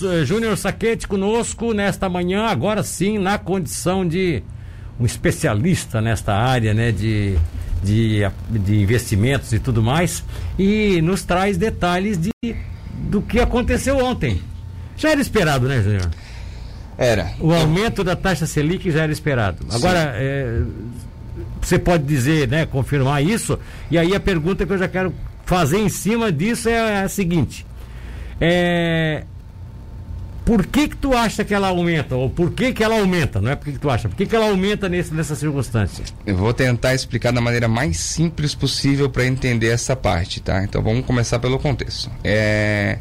Eh, Júnior Saquete conosco nesta manhã, agora sim, na condição de um especialista nesta área, né, de, de, de investimentos e tudo mais, e nos traz detalhes de, do que aconteceu ontem. Já era esperado, né, Júnior? Era. O aumento da taxa Selic já era esperado. Agora, é, você pode dizer, né, confirmar isso, e aí a pergunta que eu já quero fazer em cima disso é a seguinte. É, por que que tu acha que ela aumenta? Ou por que que ela aumenta? Não é por que, que tu acha? Por que que ela aumenta nesse, nessa circunstância? Eu vou tentar explicar da maneira mais simples possível para entender essa parte, tá? Então vamos começar pelo contexto. É...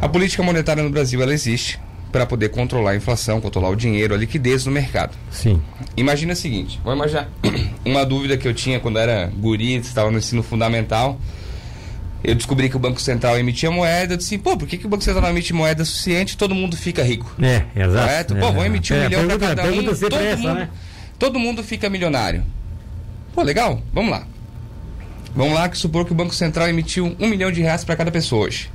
A política monetária no Brasil, ela existe para poder controlar a inflação, controlar o dinheiro, a liquidez no mercado. Sim. Imagina o seguinte, vou imaginar uma dúvida que eu tinha quando era guri, estava no ensino fundamental, eu descobri que o Banco Central emitia moeda, eu disse, pô, por que, que o Banco Central não emite moeda suficiente e todo mundo fica rico? É, exato. Correto? É, Pô, vou emitir um é, milhão para cada um, todo, essa, mundo, né? todo mundo fica milionário. Pô, legal, vamos lá. Vamos lá que supor que o Banco Central emitiu um milhão de reais para cada pessoa hoje.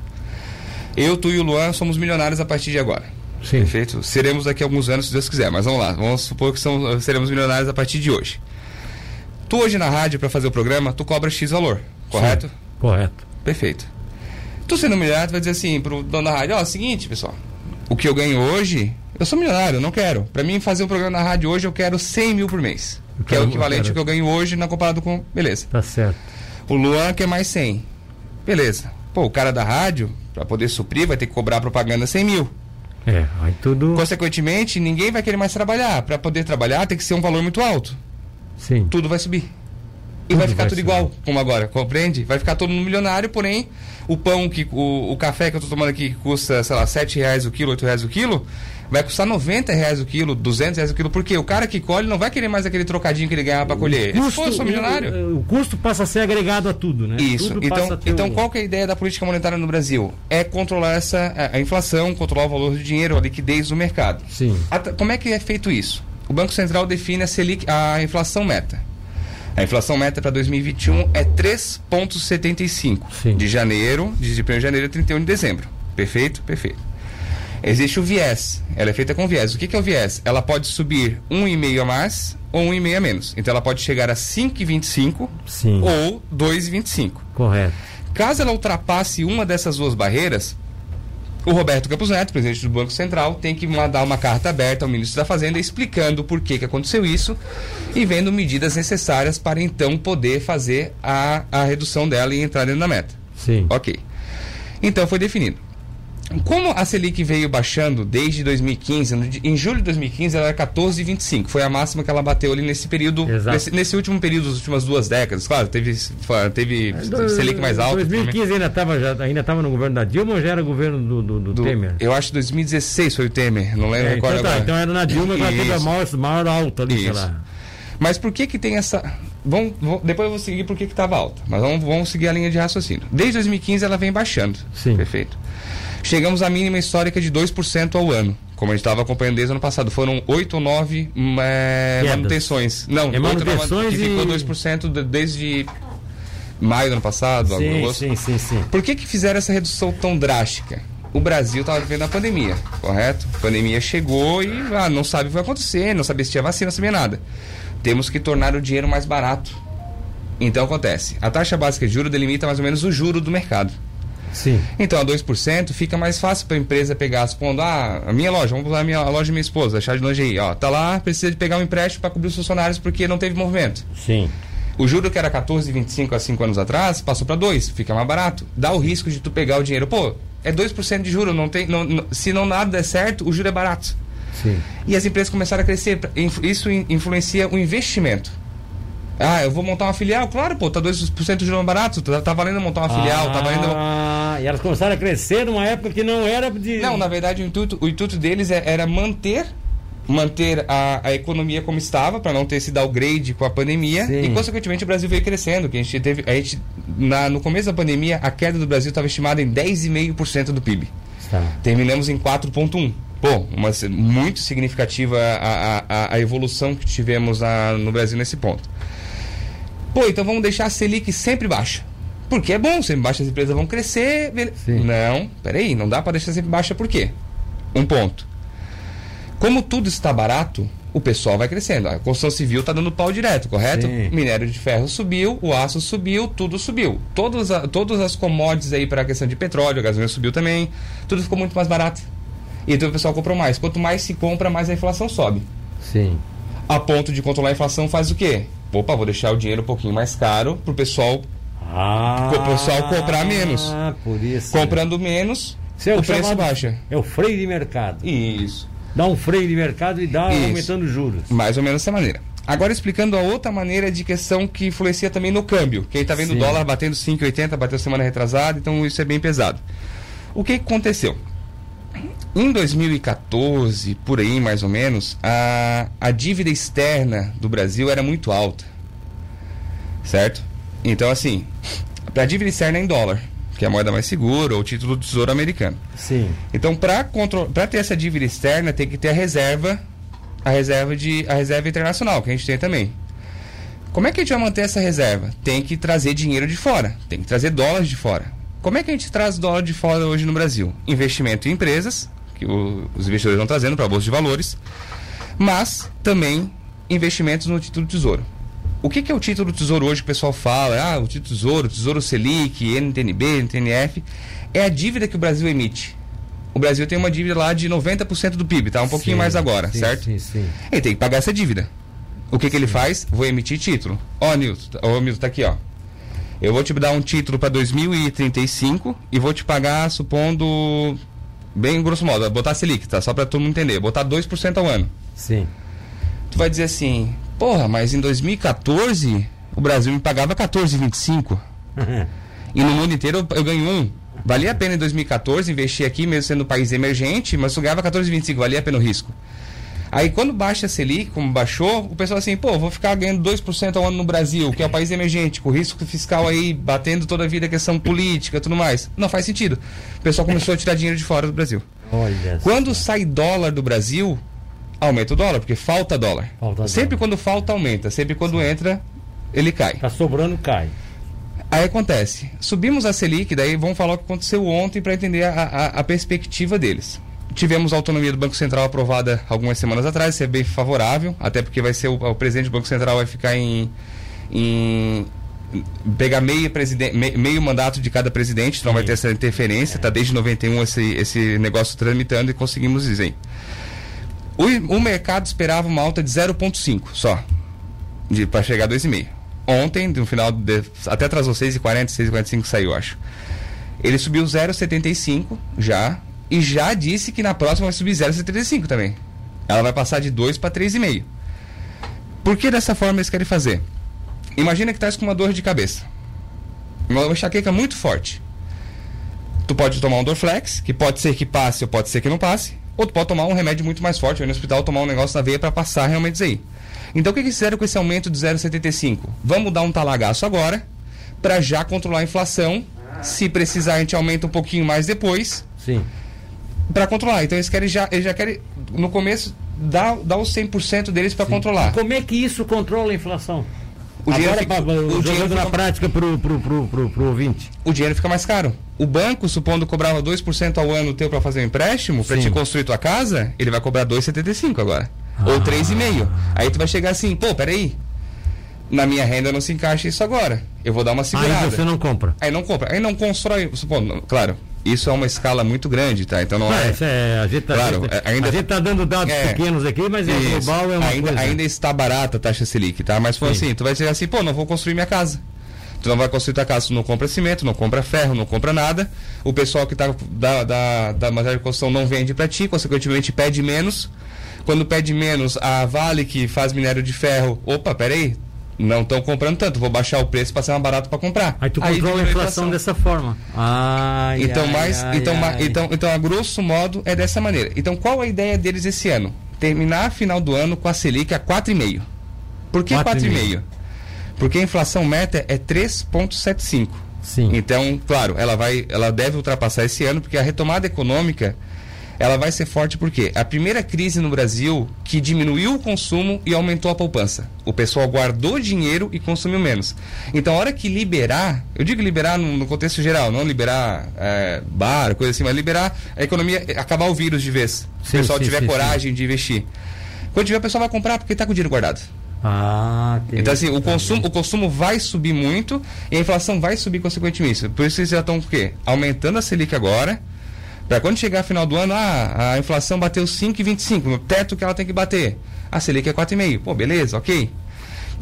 Eu, tu e o Luan somos milionários a partir de agora. Sim. Perfeito? Seremos daqui a alguns anos, se Deus quiser, mas vamos lá. Vamos supor que são, seremos milionários a partir de hoje. Tu hoje na rádio, para fazer o programa, tu cobra X valor, correto? Sim, correto. Perfeito. Tu sendo milionário, tu vai dizer assim pro dono da rádio, ó, seguinte, pessoal, o que eu ganho hoje, eu sou milionário, eu não quero. Pra mim fazer um programa na rádio hoje, eu quero 100 mil por mês. Eu que é quero- o equivalente ao que eu ganho hoje na comparado com. Beleza. Tá certo. O Luan quer mais 100. Beleza. Pô, o cara da rádio, pra poder suprir, vai ter que cobrar propaganda 100 mil. É, aí tudo. Consequentemente, ninguém vai querer mais trabalhar. Pra poder trabalhar, tem que ser um valor muito alto. Sim. Tudo vai subir. E vai ficar vai tudo igual, como agora, compreende? Vai ficar todo mundo milionário, porém, o pão, que o, o café que eu tô tomando aqui que custa, sei lá, 7 reais o quilo, 8 reais o quilo, vai custar 90 reais o quilo, 200 reais o quilo, porque o cara que colhe não vai querer mais aquele trocadinho que ele ganhava pra colher. Ele, Pô, sou milionário. O, o custo passa a ser agregado a tudo, né? Isso. Tudo Então, a então um- qual que é a ideia da política monetária no Brasil? É controlar essa a, a inflação, controlar o valor do dinheiro, a liquidez do mercado. Sim. Ata- Como é que é feito isso? O Banco Central define a, Selic, a inflação meta. A inflação meta para 2021 é 3,75 Sim. de janeiro, de 1 de janeiro a 31 de dezembro. Perfeito? Perfeito. Existe o viés. Ela é feita com viés. O que, que é o viés? Ela pode subir 1,5 a mais ou 1,5 a menos. Então ela pode chegar a 5,25 Sim. ou 2,25. Correto. Caso ela ultrapasse uma dessas duas barreiras, o Roberto Campos Neto, presidente do Banco Central, tem que mandar uma carta aberta ao ministro da Fazenda explicando por que, que aconteceu isso e vendo medidas necessárias para então poder fazer a, a redução dela e entrar dentro da meta. Sim. Ok. Então foi definido. Como a Selic veio baixando desde 2015, no di- em julho de 2015 ela era 14,25, foi a máxima que ela bateu ali nesse período, nesse, nesse último período, das últimas duas décadas. Claro, teve, teve Do- Selic mais alta. 2015 ainda estava já ainda tava no governo da Dilma ou já era governo do, do, do do- Temer? Eu acho que 2016 foi o Temer, não lembro É, então, tá, agora. então era na Dilma que ela teve a maior, maior alta ali, sei lá. Mas por que que tem essa... Vamos, vamos- depois eu vou seguir por que que estava alta, mas vamos, vamos seguir a linha de raciocínio. Desde 2015 ela vem baixando. Sim. Perfeito. Chegamos à mínima histórica de 2% ao ano, como a gente estava acompanhando desde o ano passado. Foram 8 ou 9 é, Quedas. manutenções. Não, É, manutenções que ficou e- 2% de- desde maio do ano passado, Sim, agosto. sim, sim, sim. Por que, que fizeram essa redução tão drástica? O Brasil estava vivendo a pandemia, correto? A pandemia chegou e ah, não sabe o que vai acontecer, não sabia se tinha vacina, não sabia nada. Temos que tornar o dinheiro mais barato. Então acontece, a taxa básica de juro delimita mais ou menos o juro do mercado. Sim. Então a 2% fica mais fácil para a empresa pegar, supondo, ah, a minha loja, vamos usar a, minha, a loja da minha esposa, a chá de lingerie, ó, tá lá, precisa de pegar um empréstimo para cobrir os funcionários porque não teve movimento. Sim. O juro que era 14,25 há 5 anos atrás passou para 2, fica mais barato. Dá o risco de tu pegar o dinheiro. Pô, é 2% de juro, não tem, não, não- se não nada der certo, o juro é barato. Sim. E as empresas começaram a crescer, isso in- influencia o investimento. Ah, eu vou montar uma filial? Claro, pô, tá 2% de mais barato, tá, tá valendo montar uma filial, tá valendo... Ah, e elas começaram a crescer numa época que não era de. Não, na verdade o intuito, o intuito deles é- era manter manter a, a economia como estava para não ter esse downgrade com a pandemia Sim. e consequentemente o Brasil veio crescendo que a gente teve a gente na, no começo da pandemia a queda do Brasil estava estimada em 10,5% do PIB Tá. terminamos em 4,1 Pô, uma, muito significativa a, a, a- a evolução que tivemos na- no Brasil nesse ponto. Pô, então vamos deixar a Selic sempre baixa. Porque é bom, sempre baixa as empresas vão crescer. Sim. Não, peraí, não dá para deixar sempre baixa por quê? Um ponto. Como tudo está barato, o pessoal vai crescendo. A construção civil está dando pau direto, correto? Sim. Minério de ferro subiu, o aço subiu, tudo subiu. Todos a, todas as commodities aí para a questão de petróleo, a gasolina subiu também, tudo ficou muito mais barato. E então o pessoal comprou mais. Quanto mais se compra, mais a inflação sobe. Sim. A ponto de controlar a inflação faz o quê? Opa, vou deixar o dinheiro um pouquinho mais caro para o pessoal Ah, O pessoal comprar menos. Ah, por isso. comprando menos, é o preço chamado- baixa. É o freio de mercado. Isso. Dá um freio de mercado e dá Isso. aumentando os juros. Mais ou menos dessa maneira. Agora explicando a outra maneira de questão que influencia também no câmbio. Quem está vendo o dólar batendo 5,80, bateu semana retrasada, então isso é bem pesado. O que aconteceu? Em 2014, por aí mais ou menos, a, a dívida externa do Brasil era muito alta. Certo? Então, assim, a dívida externa é em dólar, que é a moeda mais segura, ou o título do tesouro americano. Sim. Então, para ter essa dívida externa, tem que ter a reserva, a reserva de a reserva internacional, que a gente tem também. Como é que a gente vai manter essa reserva? Tem que trazer dinheiro de fora, tem que trazer dólares de fora. Como é que a gente traz dólar de fora hoje no Brasil? Investimento em empresas, que o- os investidores estão trazendo para a bolsa de valores, mas também investimentos no título do tesouro. O que, que é o título do tesouro hoje que o pessoal fala? Ah, o título do tesouro, tesouro Selic, NTNB, NTNF. É a dívida que o Brasil emite. O Brasil tem uma dívida lá de 90% do PIB, tá? Um pouquinho Sim, mais agora, sim, certo? Sim, sim. Ele tem que pagar essa dívida. O que, que ele faz? Vou emitir título. Ó, Nilton, tá- ô Milton, tá aqui, ó. Eu vou te dar um título para 2035 e vou te pagar, supondo, bem grosso modo, vou botar Selic, tá? Só para todo mundo entender, botar 2% ao ano. Sim. Tu vai dizer assim, porra, mas em 2014 o Brasil me pagava 14,25 e no mundo inteiro eu, eu ganho um. Valia a pena em 2014 investir aqui, mesmo sendo um país emergente, mas eu ganhava 14,25, valia a pena o risco. Aí quando baixa a Selic, como baixou, o pessoal assim, pô, vou ficar ganhando 2% ao ano no Brasil, que é um país emergente, com risco fiscal aí, batendo toda a vida a questão política tudo mais. Não faz sentido. O pessoal começou a tirar dinheiro de fora do Brasil. Olha. Quando sai dólar do Brasil, aumenta o dólar, porque falta dólar. Falta sempre dólar. quando falta, aumenta. Sempre quando entra, ele cai. Tá sobrando, cai. Aí acontece. Subimos a Selic, daí vamos falar o que aconteceu ontem para entender a, a, a perspectiva deles. Tivemos a autonomia do Banco Central aprovada algumas semanas atrás, isso é bem favorável, até porque vai ser o, o presidente do Banco Central vai ficar em, em pegar meio, presiden- me- meio mandato de cada presidente, então vai ter essa interferência, está desde 91 esse, esse negócio tramitando e conseguimos aí. O, o mercado esperava uma alta de 0,5 só, para chegar a 2,5. Ontem, no final, de, até atrasou 6,40, 6,45 saiu, acho. Ele subiu 0,75 já, e já disse que na próxima vai subir 0,75 também. Ela vai passar de 2 para 3,5. Por que dessa forma eles querem fazer? Imagina que estás com uma dor de cabeça. Uma enxaqueca muito forte. Tu pode tomar um Dorflex, que pode ser que passe ou pode ser que não passe. Ou tu pode tomar um remédio muito mais forte, ou ir no hospital tomar um negócio na veia para passar realmente isso aí. Então o que, que fizeram com esse aumento de 0,75? Vamos dar um talagaço agora, para já controlar a inflação. Se precisar, a gente aumenta um pouquinho mais depois, Sim. Para controlar. Então eles querem já, eles já querem, no começo, dar, dar os 100% deles para controlar. Como é que isso controla a inflação? O dinheiro Agora, fica- o jogando dinheiro na fica- prática pro, pro, pro, pro, pro ouvinte. o dinheiro fica mais caro. O banco, supondo cobrava 2% ao ano teu para fazer um empréstimo, para te construir tua casa, ele vai cobrar 2,75 agora. Ou Ah. 3,5. Aí tu vai chegar assim, pô, peraí. Na minha renda não se encaixa isso agora. Eu vou dar uma segurada. Aí você não compra. Aí não compra. Aí não constrói. Supondo, claro, isso é uma escala muito grande, tá? Então não é. é, a gente tá, Claro, a gente- é, tá dando dados É. pequenos aqui, mas é Isso. global é uma ainda, coisa. ainda está barata a taxa Selic, tá? Mas foi Sim. assim, tu vai dizer assim, pô, não vou construir minha casa. Tu não vai construir tua casa, tu não compra cimento, não compra ferro, não compra nada. O pessoal que tá da, da, da matéria de construção não vende para ti, consequentemente pede menos. Quando pede menos, a Vale que faz minério de ferro, opa, peraí, não estão comprando tanto, vou baixar o preço para ser mais barato para comprar. Aí tu controla diminui a inflação dessa forma. Ai, então, ai, mais, ai, então, ai. então, então, a grosso modo, é dessa maneira. Então, qual a ideia deles esse ano? Terminar a final do ano com a Selic a 4,5. Por que 4,5? 4,5? Porque a inflação meta é 3,75. Sim. Então, claro, ela vai, ela deve ultrapassar esse ano, porque a retomada econômica ela vai ser forte porque a primeira crise no Brasil que diminuiu o consumo e aumentou a poupança. O pessoal guardou dinheiro e consumiu menos. Então, a hora que liberar, eu digo liberar no, no contexto geral, não liberar é, bar, coisa assim, mas liberar a economia, acabar o vírus de vez. Se o pessoal sim, tiver sim, coragem sim. de investir. Quando tiver, o pessoal vai comprar porque está com o dinheiro guardado. Ah, então assim, o consumo, o consumo vai subir muito e a inflação vai subir consequentemente. Por isso vocês já estão o quê? Aumentando a Selic agora, para quando chegar final do ano, ah, a inflação bateu 5,25, no teto que ela tem que bater. A Selic é 4,5. Pô, beleza, ok.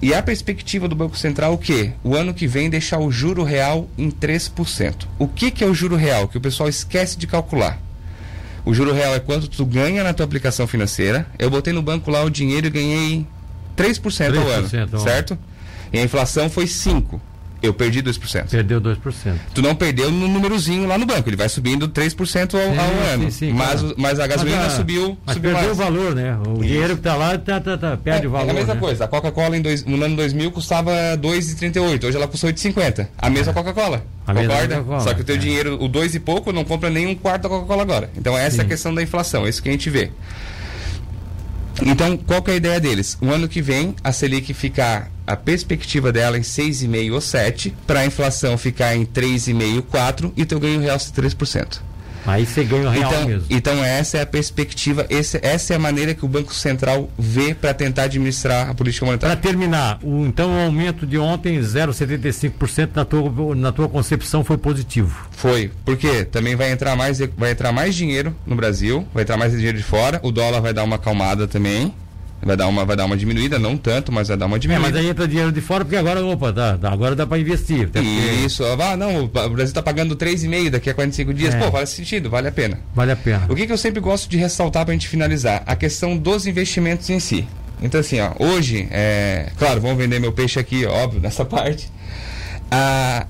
E a perspectiva do Banco Central o quê? O ano que vem deixar o juro real em 3%. O que, que é o juro real? Que o pessoal esquece de calcular. O juro real é quanto tu ganha na tua aplicação financeira. Eu botei no banco lá o dinheiro e ganhei 3%, 3% ao ano, certo? E a inflação foi 5%. Eu perdi 2%. Perdeu 2%. Tu não perdeu no númerozinho lá no banco, ele vai subindo 3% ao, sim, ao ano. Sim, sim, mas, claro. mas a gasolina mas a, subiu, mas subiu perdeu mais. o valor, né? O Isso. dinheiro que está lá tá, tá, tá, perde é, o valor. É a mesma né? coisa. A Coca-Cola no ano 2000 custava 2,38. Hoje ela custa 8,50. A mesma é. Coca-Cola. Concorda? Coca Só que o teu é. dinheiro, o 2 e pouco, não compra nem um quarto da Coca-Cola agora. Então essa é a questão da inflação. É isso que a gente vê. Então, qual que é a ideia deles? O ano que vem, a Selic ficar, a perspectiva dela em 6,5 ou 7, para a inflação ficar em 3,5, 4 e teu ganho real ser 3%. Aí você ganha o real então, mesmo. Então essa é a perspectiva, esse, essa é a maneira que o Banco Central vê para tentar administrar a política monetária. Para terminar, o, então o aumento de ontem, 0,75% na tua, na tua concepção foi positivo. Foi, porque também vai entrar mais, vai entrar mais dinheiro no Brasil, vai entrar mais dinheiro de fora, o dólar vai dar uma acalmada também. Vai dar, uma, vai dar uma diminuída, não tanto, mas vai dar uma diminuída. É, mas aí entra dinheiro de fora, porque agora, opa, tá, agora dá para investir. Isso, ah, não, o Brasil está pagando 3,5 daqui a 45 dias. É. Pô, faz sentido, vale a pena. Vale a pena. O que, que eu sempre gosto de ressaltar para a gente finalizar? A questão dos investimentos em si. Então, assim, ó, hoje, é, claro, vamos vender meu peixe aqui, óbvio, nessa parte. A,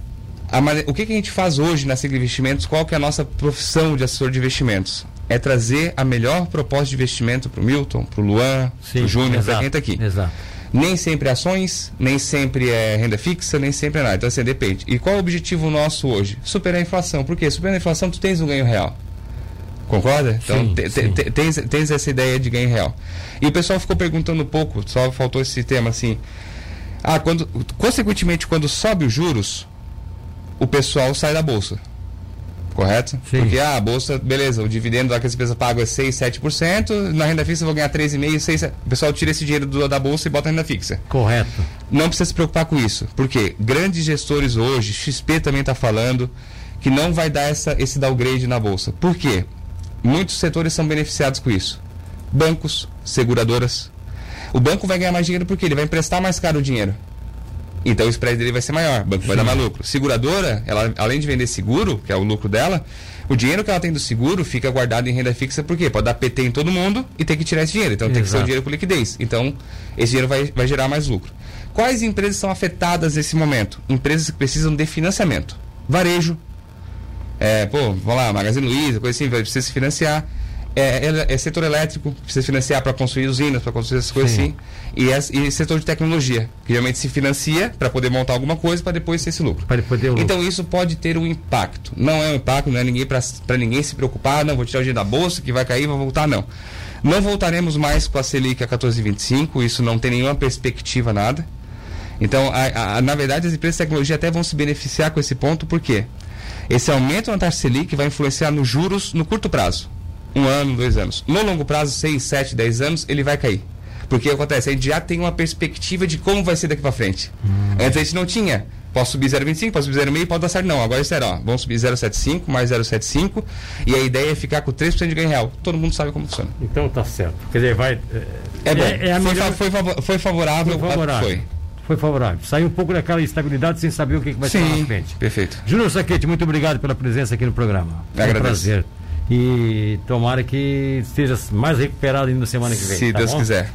a, o que, que a gente faz hoje na Sigla Investimentos? Qual que é a nossa profissão de assessor de investimentos? É trazer a melhor proposta de investimento para o Milton, para o Luan, para o Júnior, para quem está aqui. Exato. Nem sempre é ações, nem sempre é renda fixa, nem sempre é nada. Então, assim, depende. E qual é o objetivo nosso hoje? Superar a inflação. Por quê? Superar a inflação, tu tens um ganho real. Concorda? Então, sim, sim. Tens, tens essa ideia de ganho real. E o pessoal ficou perguntando um pouco, só faltou esse tema assim. Ah, quando, consequentemente, quando sobe os juros, o pessoal sai da bolsa correto? Sim. Porque ah, a bolsa, beleza, o dividendo lá que as empresas pagam é 6, 7%, na renda fixa eu vou ganhar 3,5%, 6, o pessoal tira esse dinheiro do, da bolsa e bota na renda fixa. Correto. Não precisa se preocupar com isso, porque grandes gestores hoje, XP também está falando, que não vai dar essa, esse downgrade na bolsa. Por quê? Muitos setores são beneficiados com isso. Bancos, seguradoras. O banco vai ganhar mais dinheiro porque ele vai emprestar mais caro o dinheiro. Então o spread dele vai ser maior, o banco Sim. vai dar mais lucro. Seguradora, ela, além de vender seguro, que é o lucro dela, o dinheiro que ela tem do seguro fica guardado em renda fixa, por quê? Pode dar PT em todo mundo e ter que tirar esse dinheiro. Então Exato. tem que ser o dinheiro com liquidez. Então, esse dinheiro vai, vai gerar mais lucro. Quais empresas são afetadas nesse momento? Empresas que precisam de financiamento. Varejo. É, pô, vamos lá, Magazine Luiza, coisa assim, vai precisar se financiar é, é, setor elétrico, precisa financiar para construir usinas, para construir essas coisas Sim. assim. E, é, e setor de tecnologia, que realmente se financia para poder montar alguma coisa para depois ter esse lucro. Poder lucro. Então isso pode ter um impacto. Não é um impacto, não é ninguém para ninguém se preocupar, não vou tirar o dinheiro da bolsa que vai cair, vai voltar, não. Não voltaremos mais com a Selic a 14,25, isso não tem nenhuma perspectiva nada. Então, a, a, na verdade, as empresas de tecnologia até vão se beneficiar com esse ponto, por quê? Esse aumento na taxa Selic vai influenciar nos juros no curto prazo um ano, dois anos. No longo prazo, seis, sete, dez anos, ele vai cair. Porque acontece, a gente já tem uma perspectiva de como vai ser daqui para frente. Hum. Antes a gente não tinha. Posso subir 0,25, posso subir 0,5, pode dar certo. Não, agora é sério, ó. Vamos subir 0,75 mais 0,75 e a ideia é ficar com 3% de ganho real. Todo mundo sabe como funciona. Então tá certo. Quer dizer, vai. É, é bom. É, é foi, melhor... foi, foi, favorável. Foi favorável. Foi. Foi favorável. Saiu um pouco daquela estabilidade sem saber o que, que vai ser na frente. Perfeito. Júnior Saquete, muito obrigado pela presença aqui no programa. É um prazer. E tomara que esteja mais recuperado ainda na semana que vem. Se tá Deus bom? quiser.